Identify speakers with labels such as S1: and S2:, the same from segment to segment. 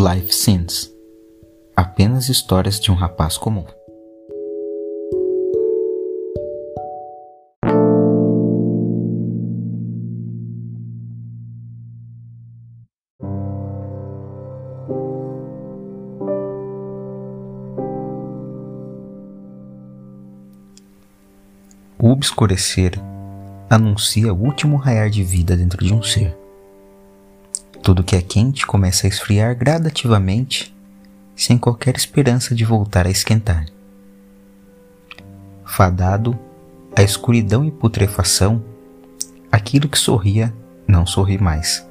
S1: Life Scenes Apenas histórias de um rapaz comum. O obscurecer anuncia o último raiar de vida dentro de um ser. Tudo que é quente começa a esfriar gradativamente, sem qualquer esperança de voltar a esquentar. Fadado à escuridão e putrefação, aquilo que sorria não sorri mais.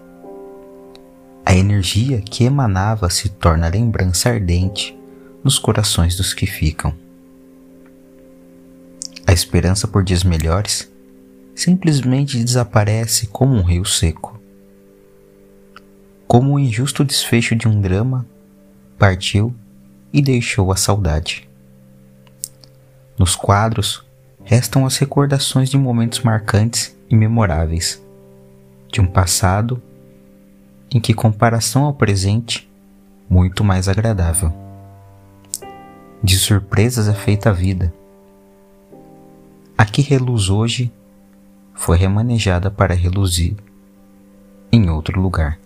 S1: A energia que emanava se torna lembrança ardente nos corações dos que ficam. A esperança por dias melhores simplesmente desaparece como um rio seco como o injusto desfecho de um drama, partiu e deixou a saudade. Nos quadros restam as recordações de momentos marcantes e memoráveis, de um passado em que comparação ao presente, muito mais agradável. De surpresas é feita a vida. A que reluz hoje foi remanejada para reluzir em outro lugar.